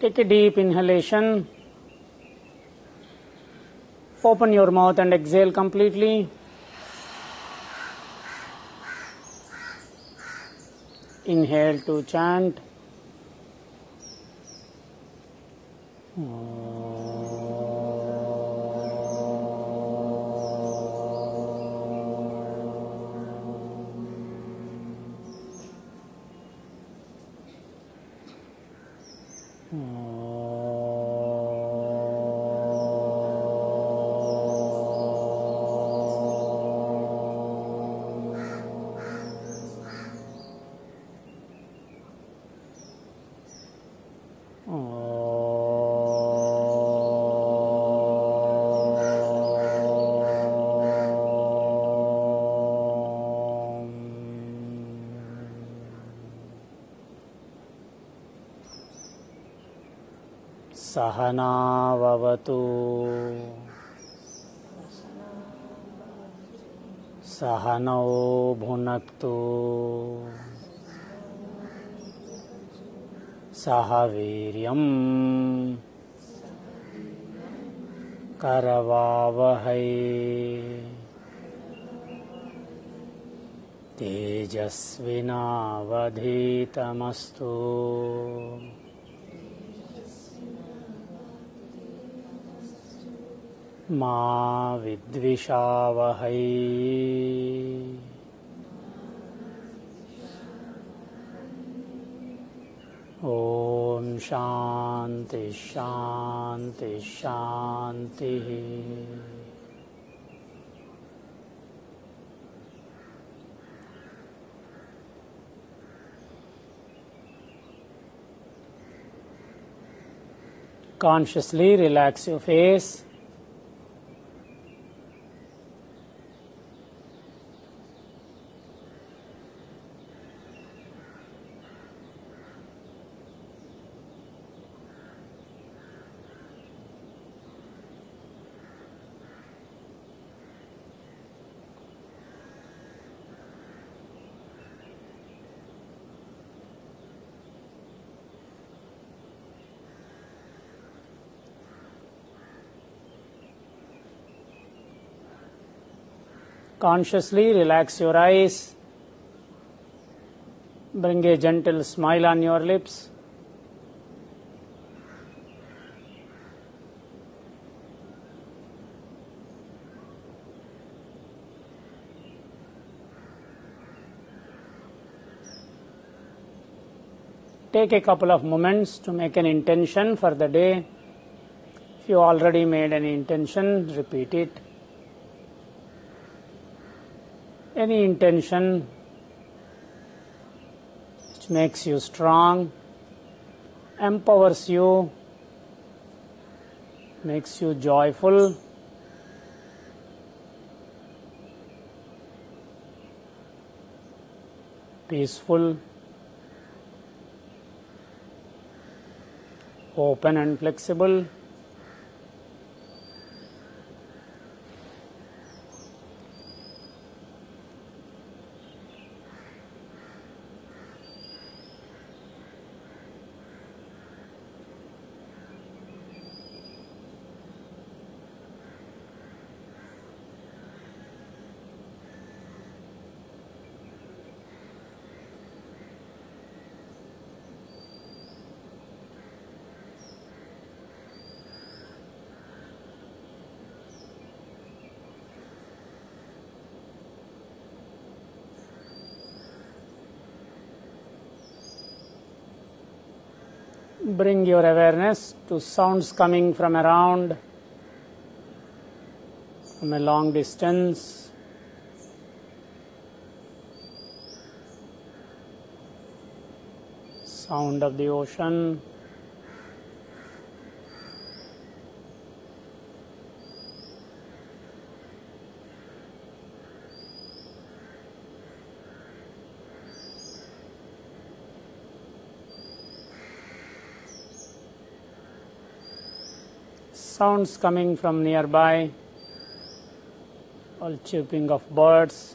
Take a deep inhalation. Open your mouth and exhale completely. Inhale to chant. सहनावतु सहनौ भुनक्तु। सह वीर्यम् करवावहै। तेजस्विनावधीतमस्तु मा विद्विषावहै ॐ शान्ति शान्ति शान्तिः Consciously relax your face. Consciously relax your eyes. Bring a gentle smile on your lips. Take a couple of moments to make an intention for the day. If you already made an intention, repeat it. Any intention which makes you strong, empowers you, makes you joyful. Peaceful, open and flexible. Bring your awareness to sounds coming from around, from a long distance. Sound of the ocean. Sounds coming from nearby, all chirping of birds.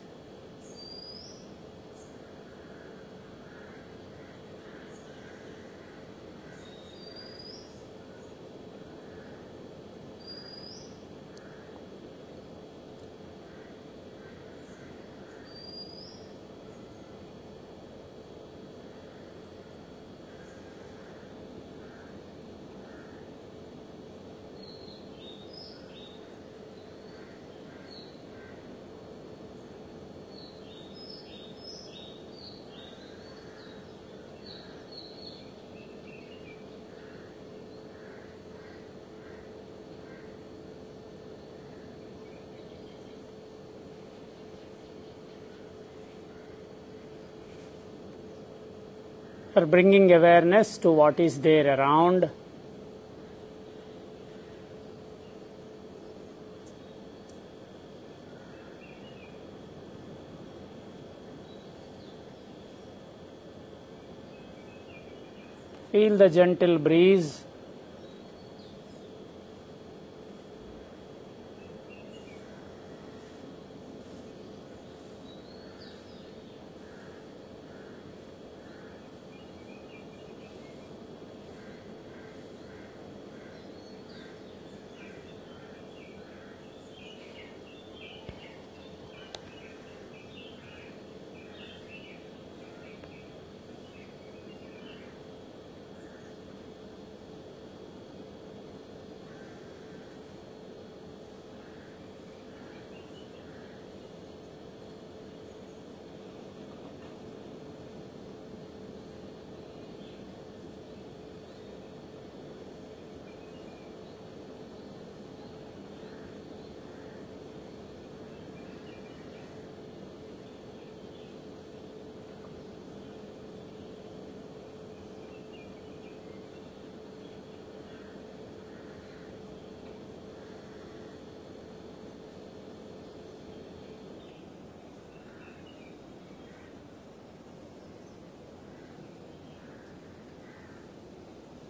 For bringing awareness to what is there around. Feel the gentle breeze.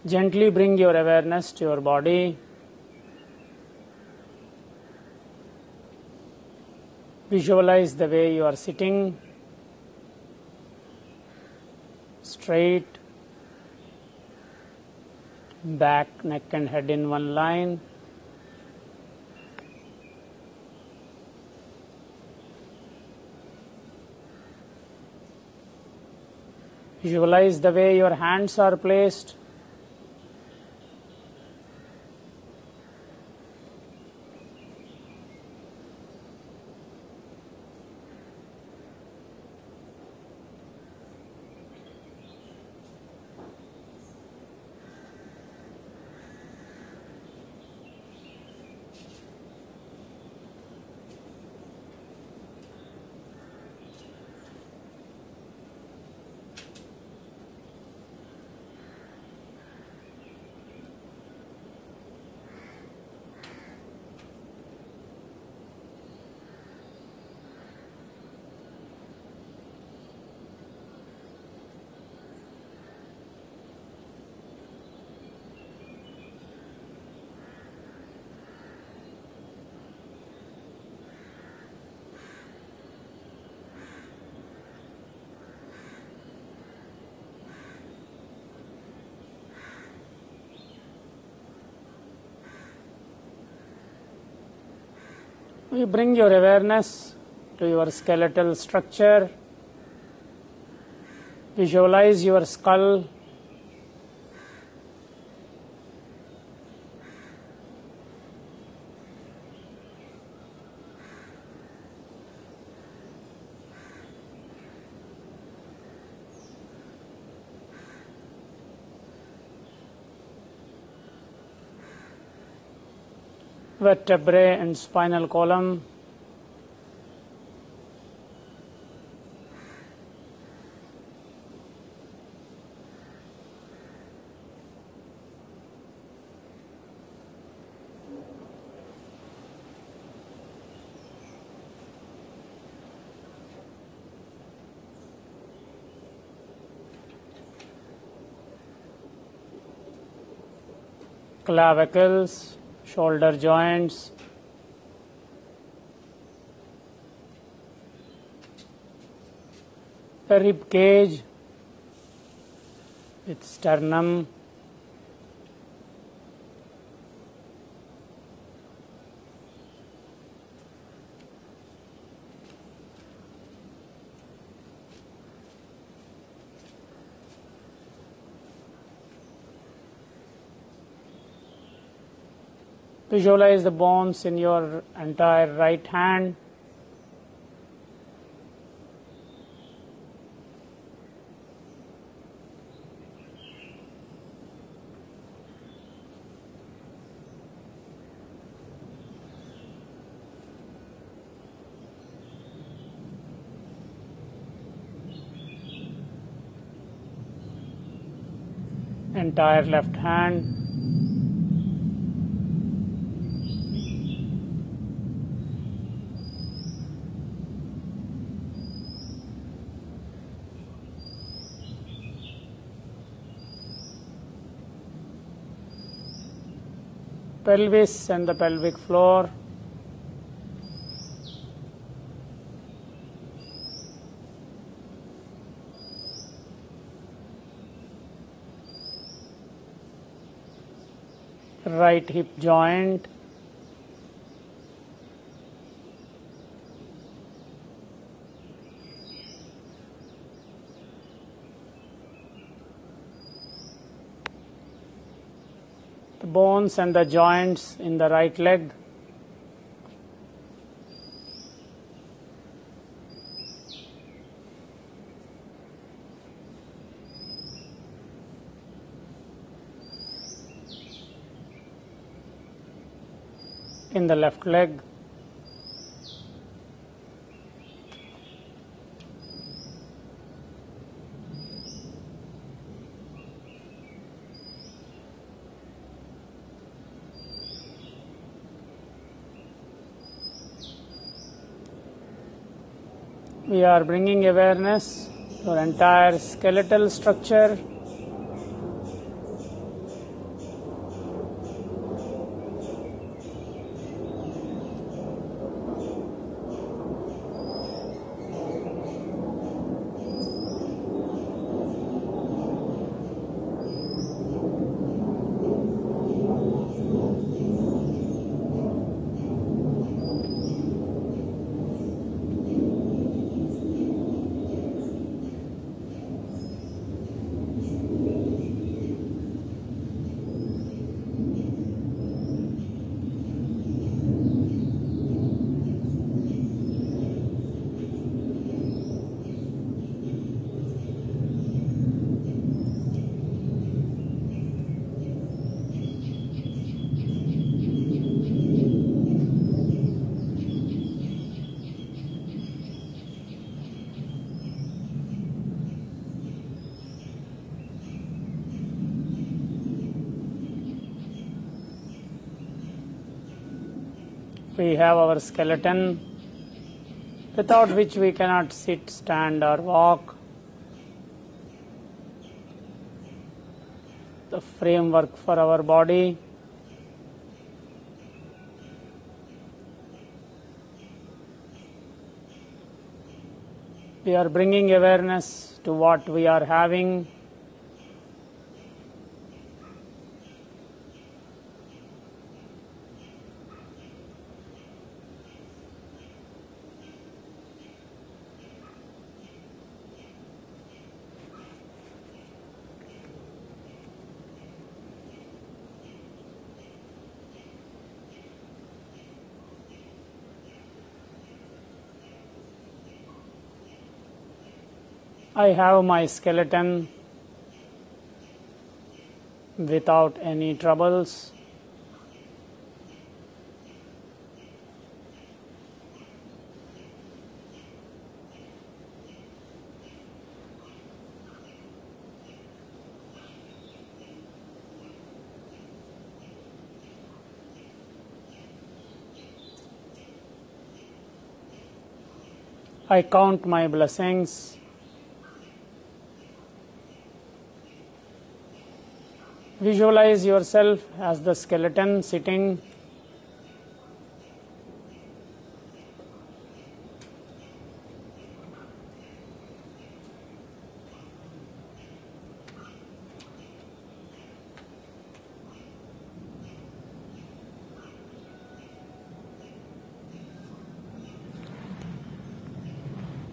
Gently bring your awareness to your body. Visualize the way you are sitting straight, back, neck, and head in one line. Visualize the way your hands are placed. You bring your awareness to your skeletal structure. Visualize your skull. Vertebrae and spinal column. clavicles, shoulder joints, the rib cage. With sternum, Visualize the bones in your entire right hand. entire left hand Pelvis and the pelvic floor. right hip joint bones and the joints in the right leg. In the left leg we are bringing awareness to entire skeletal structure we have our skeleton without which we cannot sit, stand, or walk. The framework for our body. We are bringing awareness to what we are having I have my skeleton without any troubles. I count my blessings. Visualize yourself as the skeleton sitting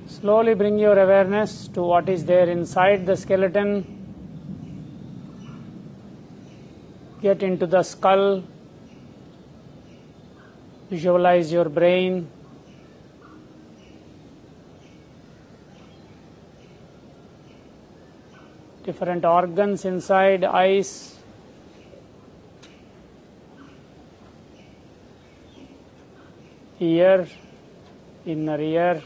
Slowly bring your awareness to what is there inside the skeleton. Get into the skull. Visualize your brain. Different organs inside, eyes, ear, inner ear.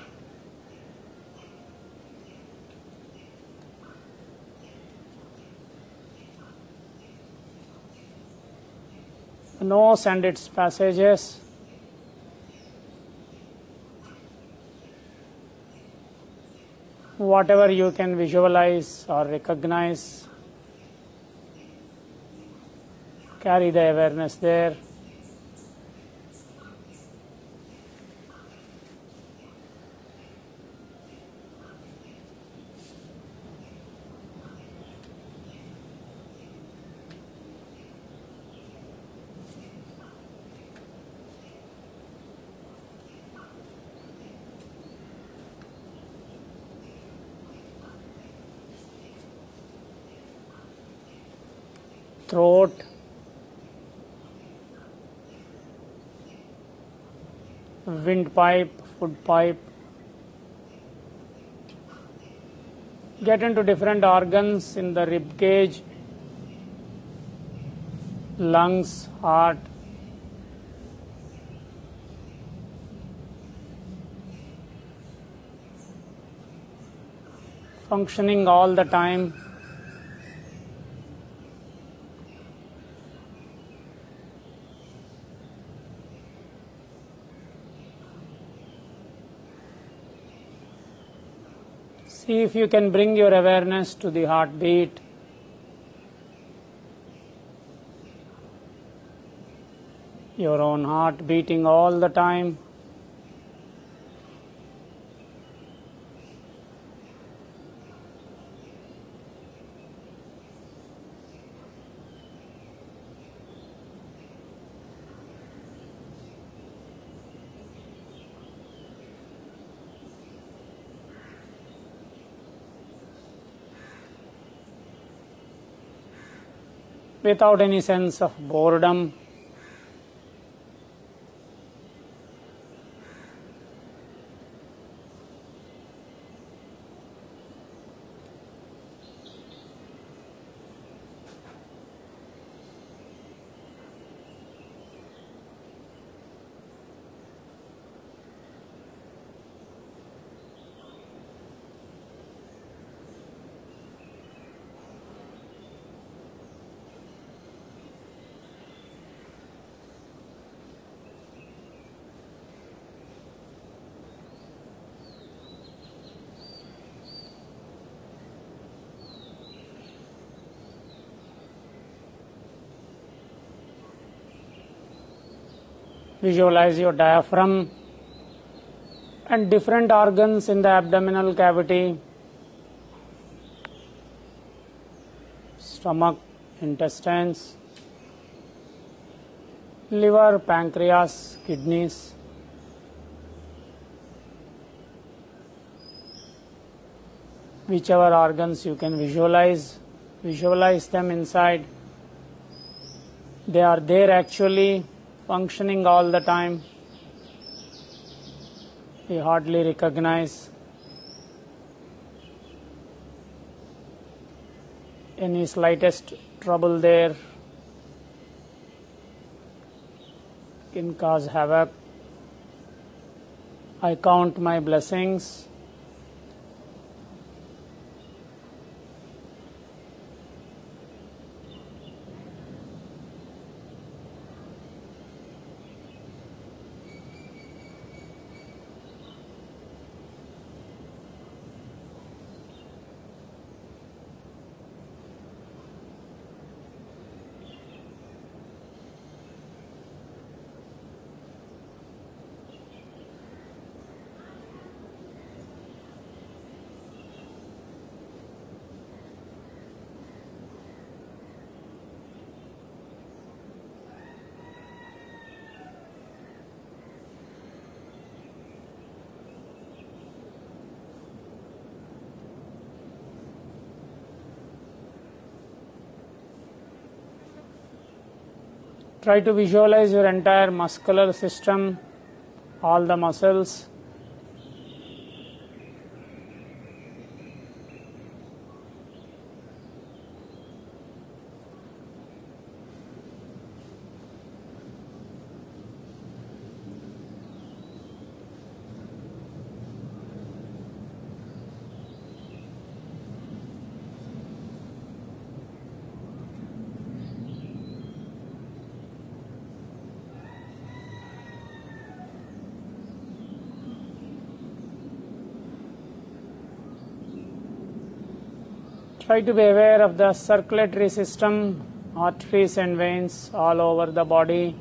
Nose and its passages. Whatever you can visualize or recognize, carry the awareness there. Throat, windpipe, food pipe. Get into different organs in the rib cage, lungs, heart. Functioning all the time. See if you can bring your awareness to the heartbeat. Your own heart beating all the time. Without any sense of boredom. Visualize your diaphragm and different organs in the abdominal cavity stomach, intestines, liver, pancreas, kidneys. Whichever organs you can visualize, visualize them inside. They are there actually functioning all the time. We hardly recognize any slightest trouble there can cause havoc. I count my blessings. Try to visualize your entire muscular system, all the muscles. Try to be aware of the circulatory system, arteries and veins all over the body.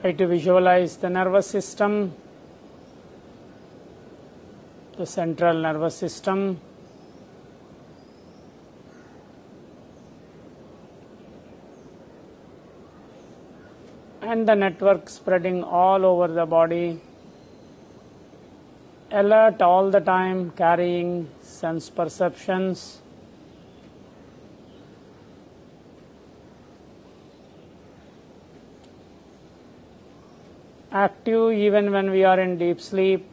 Try to visualize the nervous system, the central nervous system. And the network spreading all over the body. Alert all the time, carrying sense perceptions. Active even when we are in deep sleep.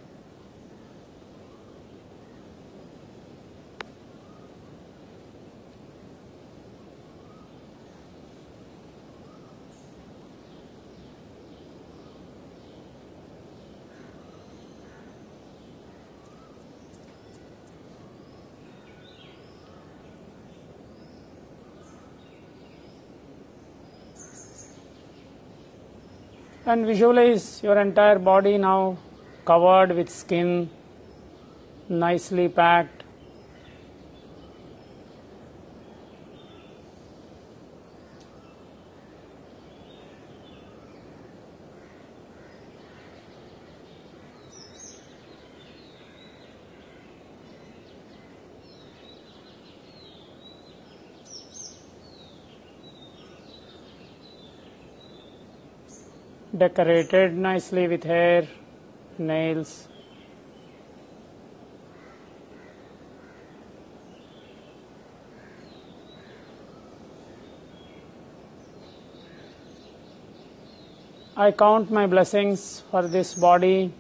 And visualize your entire body now covered with skin, nicely packed. Decorated nicely with hair, nails. I count my blessings for this body,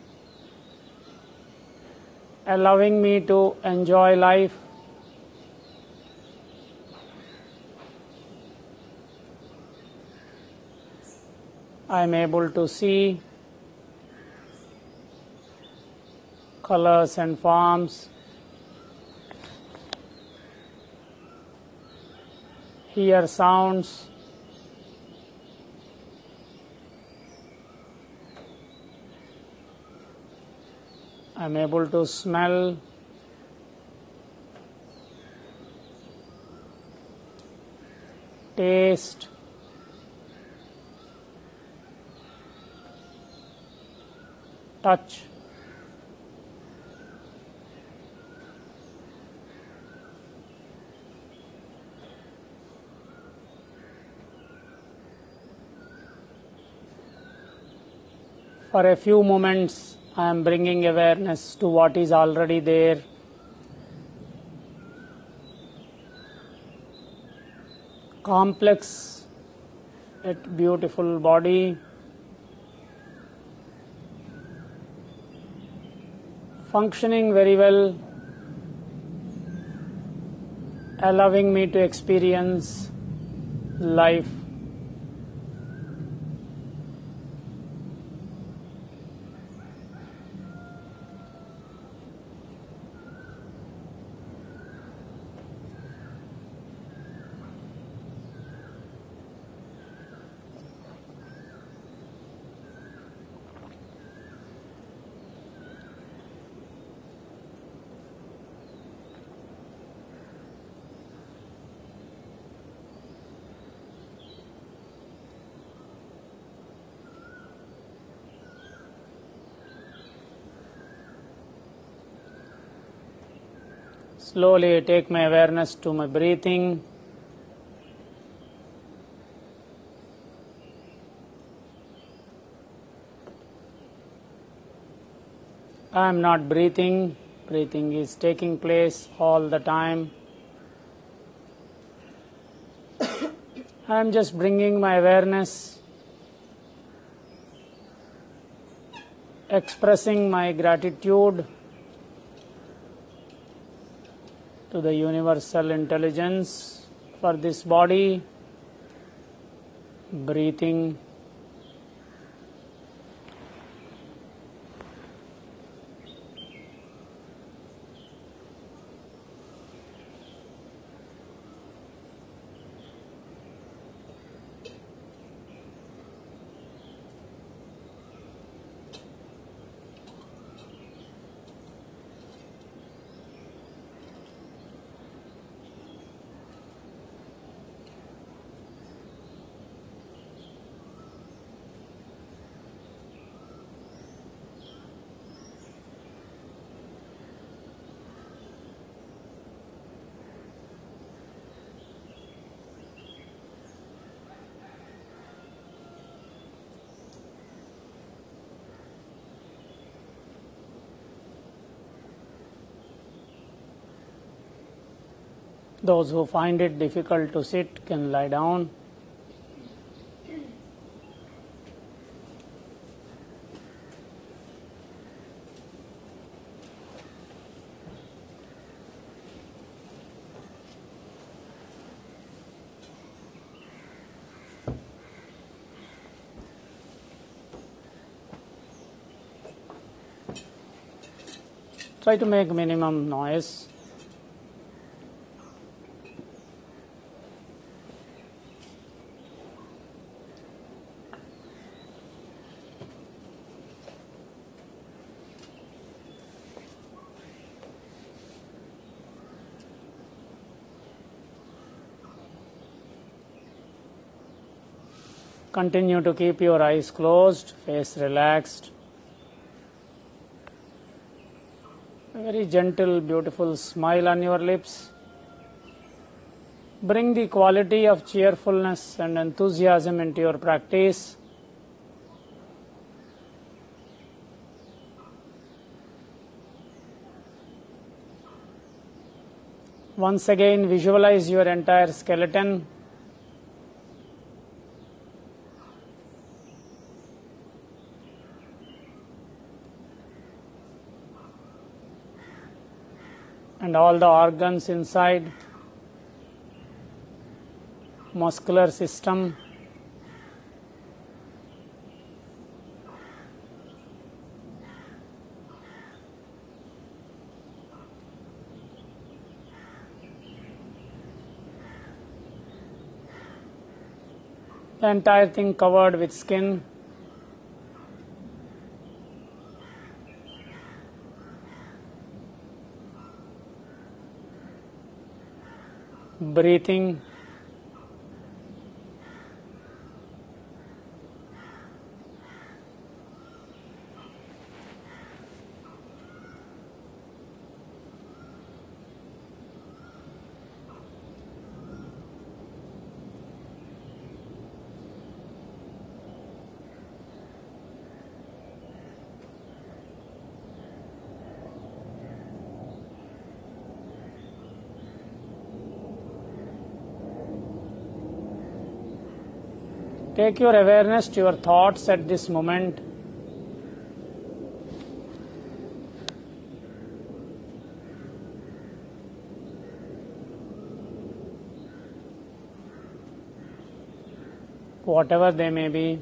allowing me to enjoy life. I am able to see colors and forms, hear sounds, I am able to smell, taste, touch. For a few moments, I am bringing awareness to what is already there. Complex yet beautiful body. Functioning very well, allowing me to experience life. Slowly take my awareness to my breathing. I am not breathing, breathing is taking place all the time. I am just bringing my awareness, expressing my gratitude to the universal intelligence for this body, breathing. Those who find it difficult to sit can lie down. Try to make minimum noise. Continue to keep your eyes closed, face relaxed. A very gentle, beautiful smile on your lips. Bring the quality of cheerfulness and enthusiasm into your practice. Once again, visualize your entire skeleton and all the organs inside, muscular system. The entire thing covered with skin. Breathing Take your awareness to your thoughts at this moment. Whatever they may be.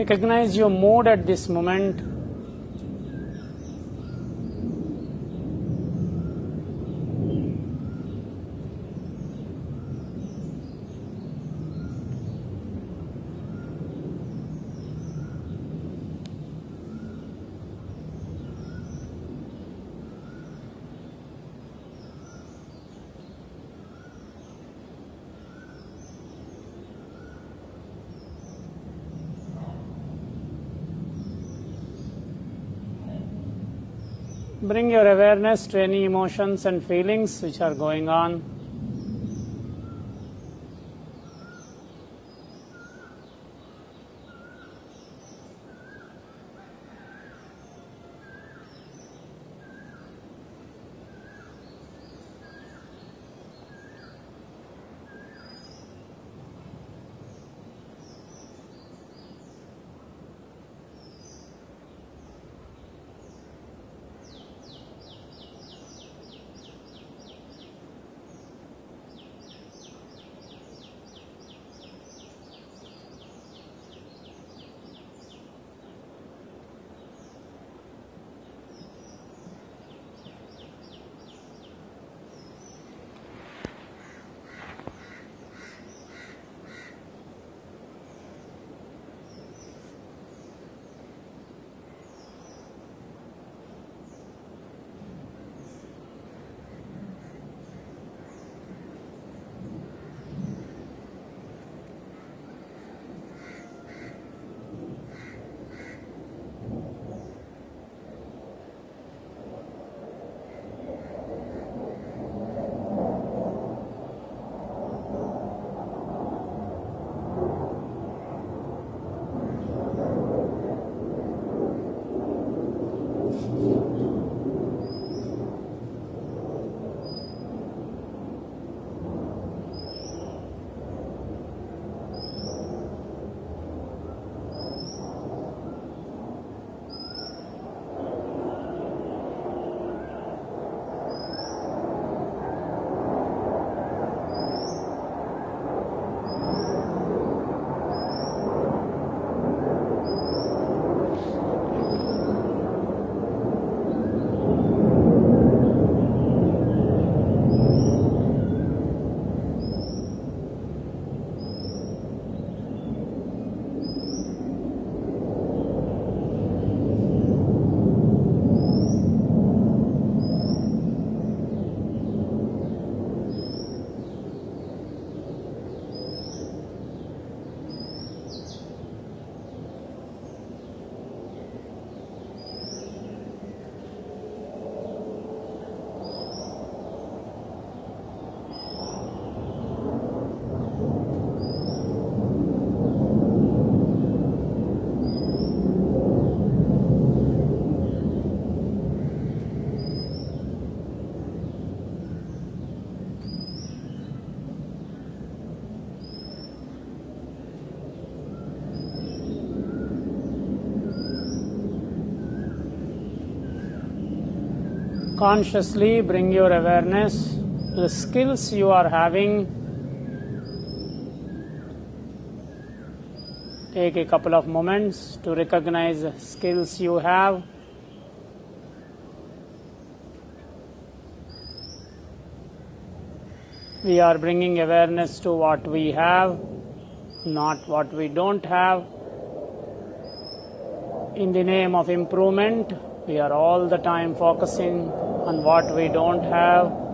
Recognize your mood at this moment. Bring your awareness to any emotions and feelings which are going on. Consciously bring your awareness to the skills you are having. Take a couple of moments to recognize the skills you have. We are bringing awareness to what we have, not what we don't have. In the name of improvement, we are all the time focusing on what we don't have.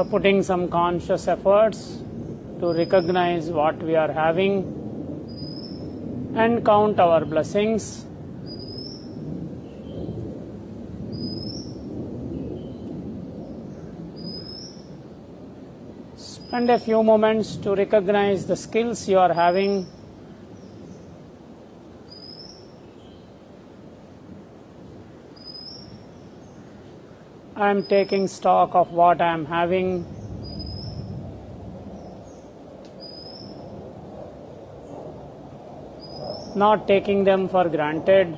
Are putting some conscious efforts to recognize what we are having and count our blessings. Spend a few moments to recognize the skills you are having. I am taking stock of what I am having. Not taking them for granted.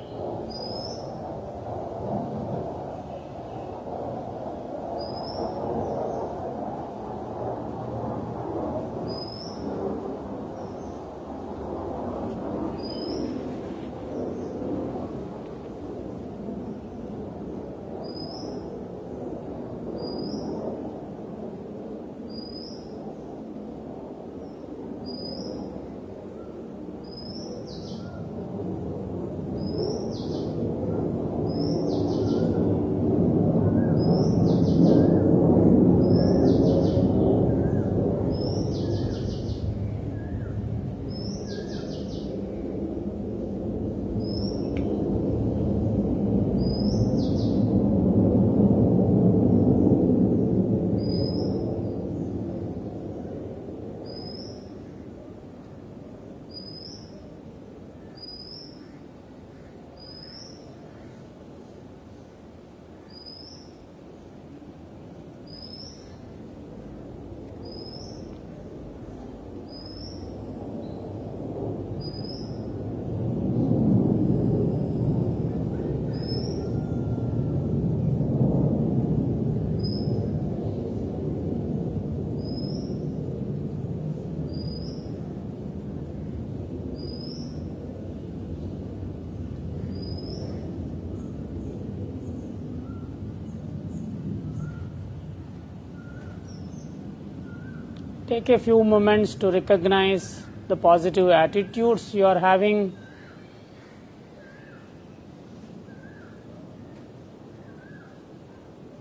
Take a few moments to recognize the positive attitudes you are having.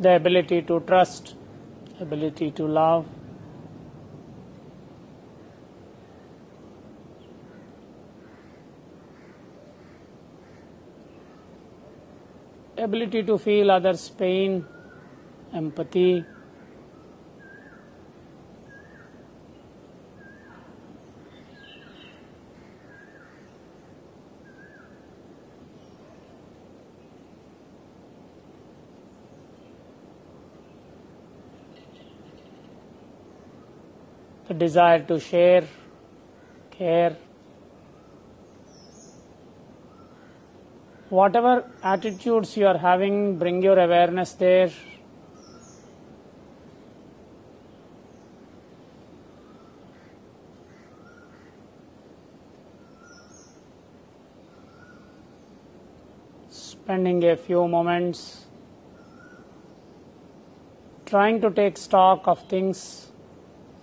The ability to trust, ability to love. Ability to feel others' pain, empathy. Desire to share, care. Whatever attitudes you are having, bring your awareness there. Spending a few moments trying to take stock of things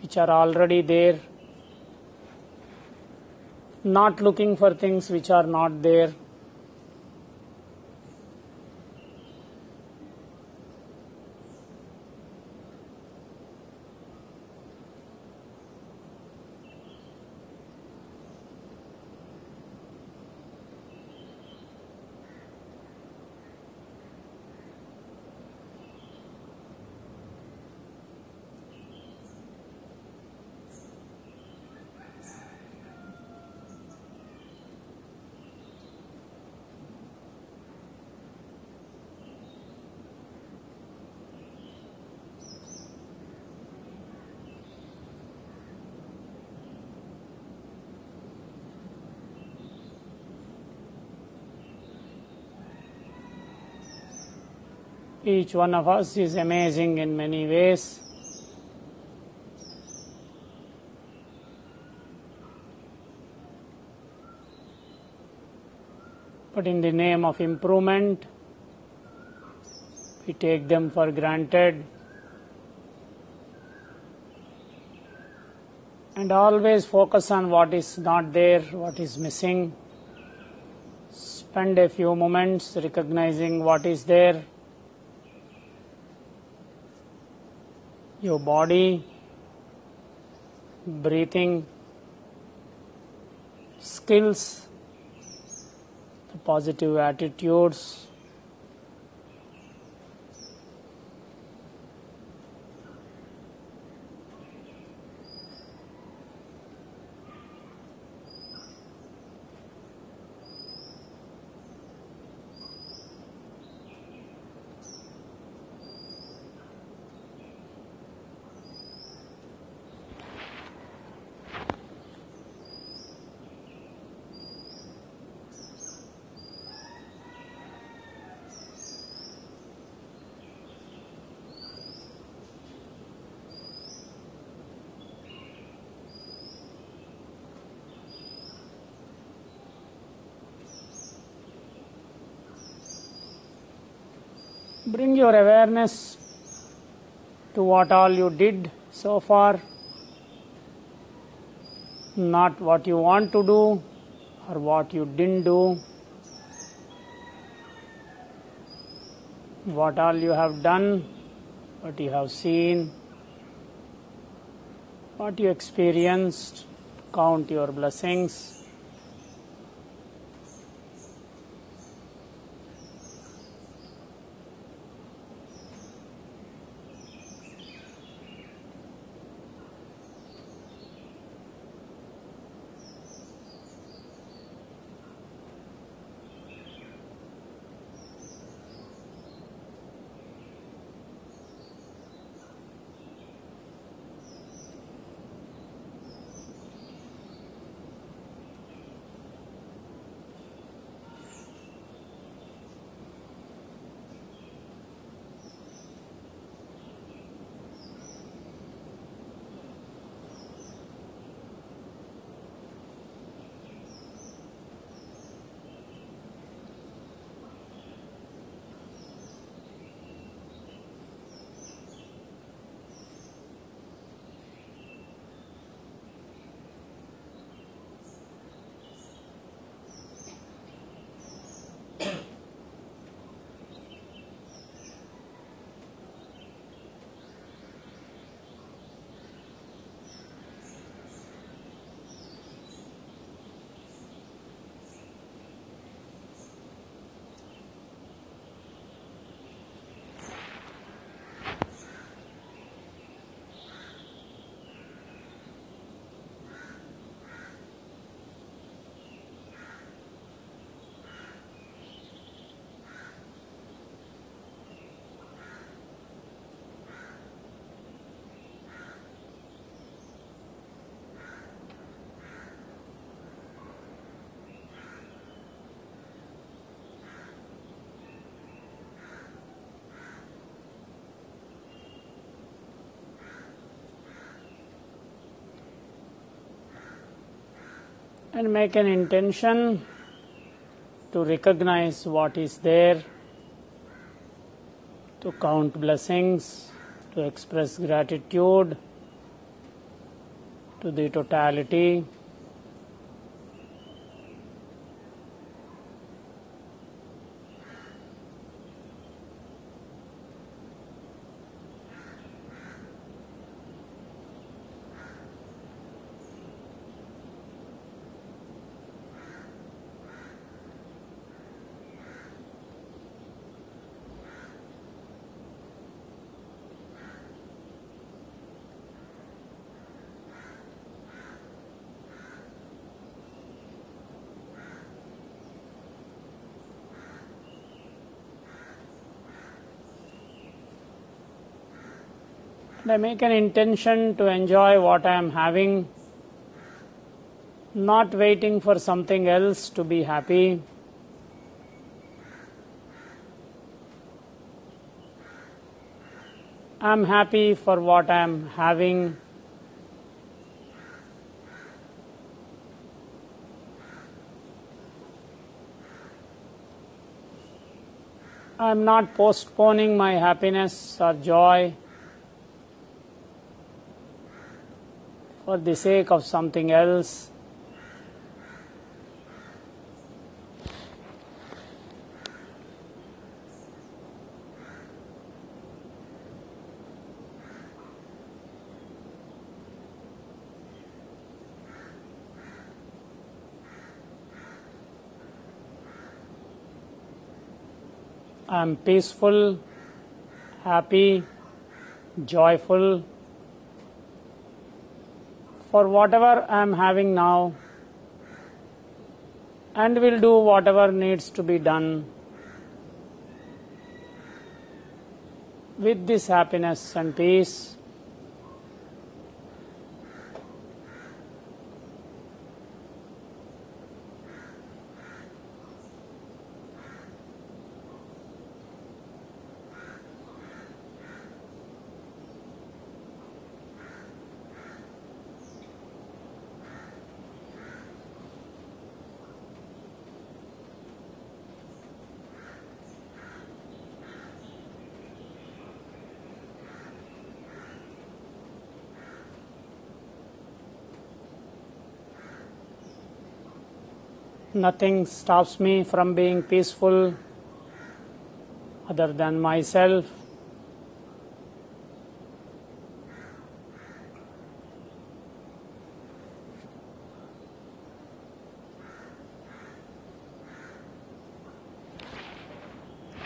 which are already there, not looking for things which are not there. Each one of us is amazing in many ways. But in the name of improvement, we take them for granted and always focus on what is not there, what is missing. Spend a few moments recognizing what is there. Your body, breathing, skills, positive attitudes. Bring your awareness to what all you did so far, not what you want to do or what you didn't do. What all you have done, what you have seen, what you experienced, count your blessings. And make an intention to recognize what is there, to count blessings, to express gratitude to the totality. I make an intention to enjoy what I am having, not waiting for something else to be happy. I am happy for what I am having. I am not postponing my happiness or joy for the sake of something else. I am peaceful, happy, joyful for whatever I am having now and will do whatever needs to be done with this happiness and peace. Nothing stops me from being peaceful other than myself.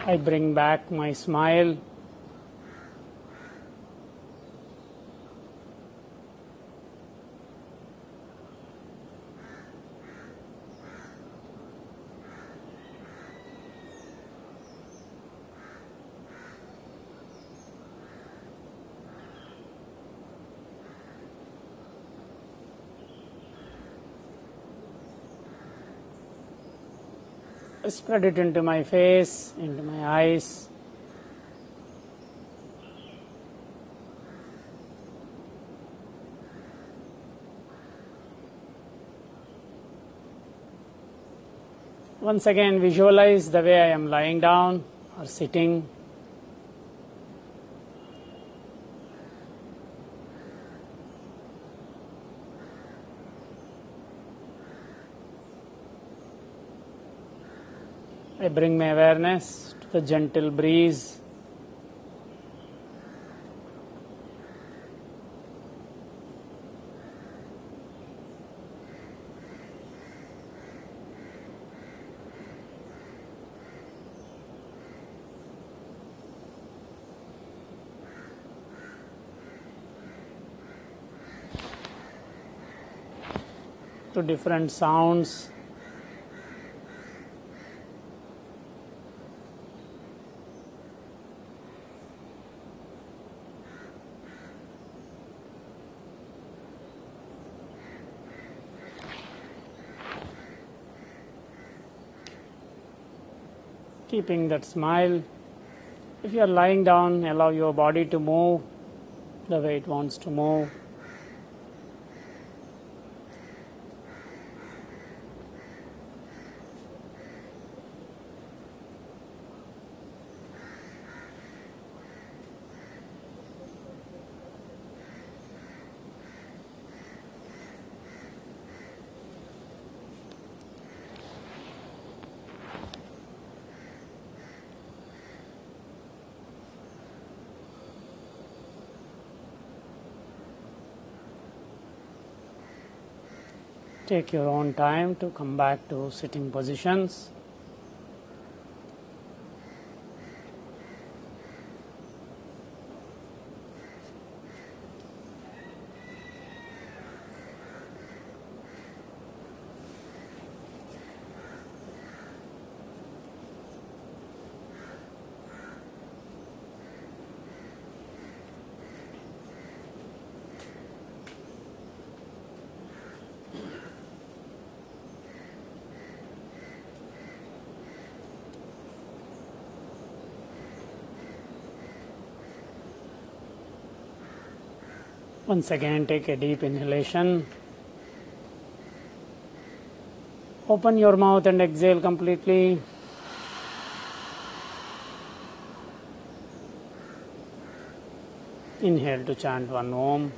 I bring back my smile. Spread it into my face, into my eyes. Once again, visualize the way I am lying down or sitting. I bring my awareness to the gentle breeze. To different sounds keeping that smile. If you are lying down, allow your body to move the way it wants to move. Take your own time to come back to sitting positions. Once again, take a deep inhalation. Open your mouth and exhale completely. Inhale to chant one Om.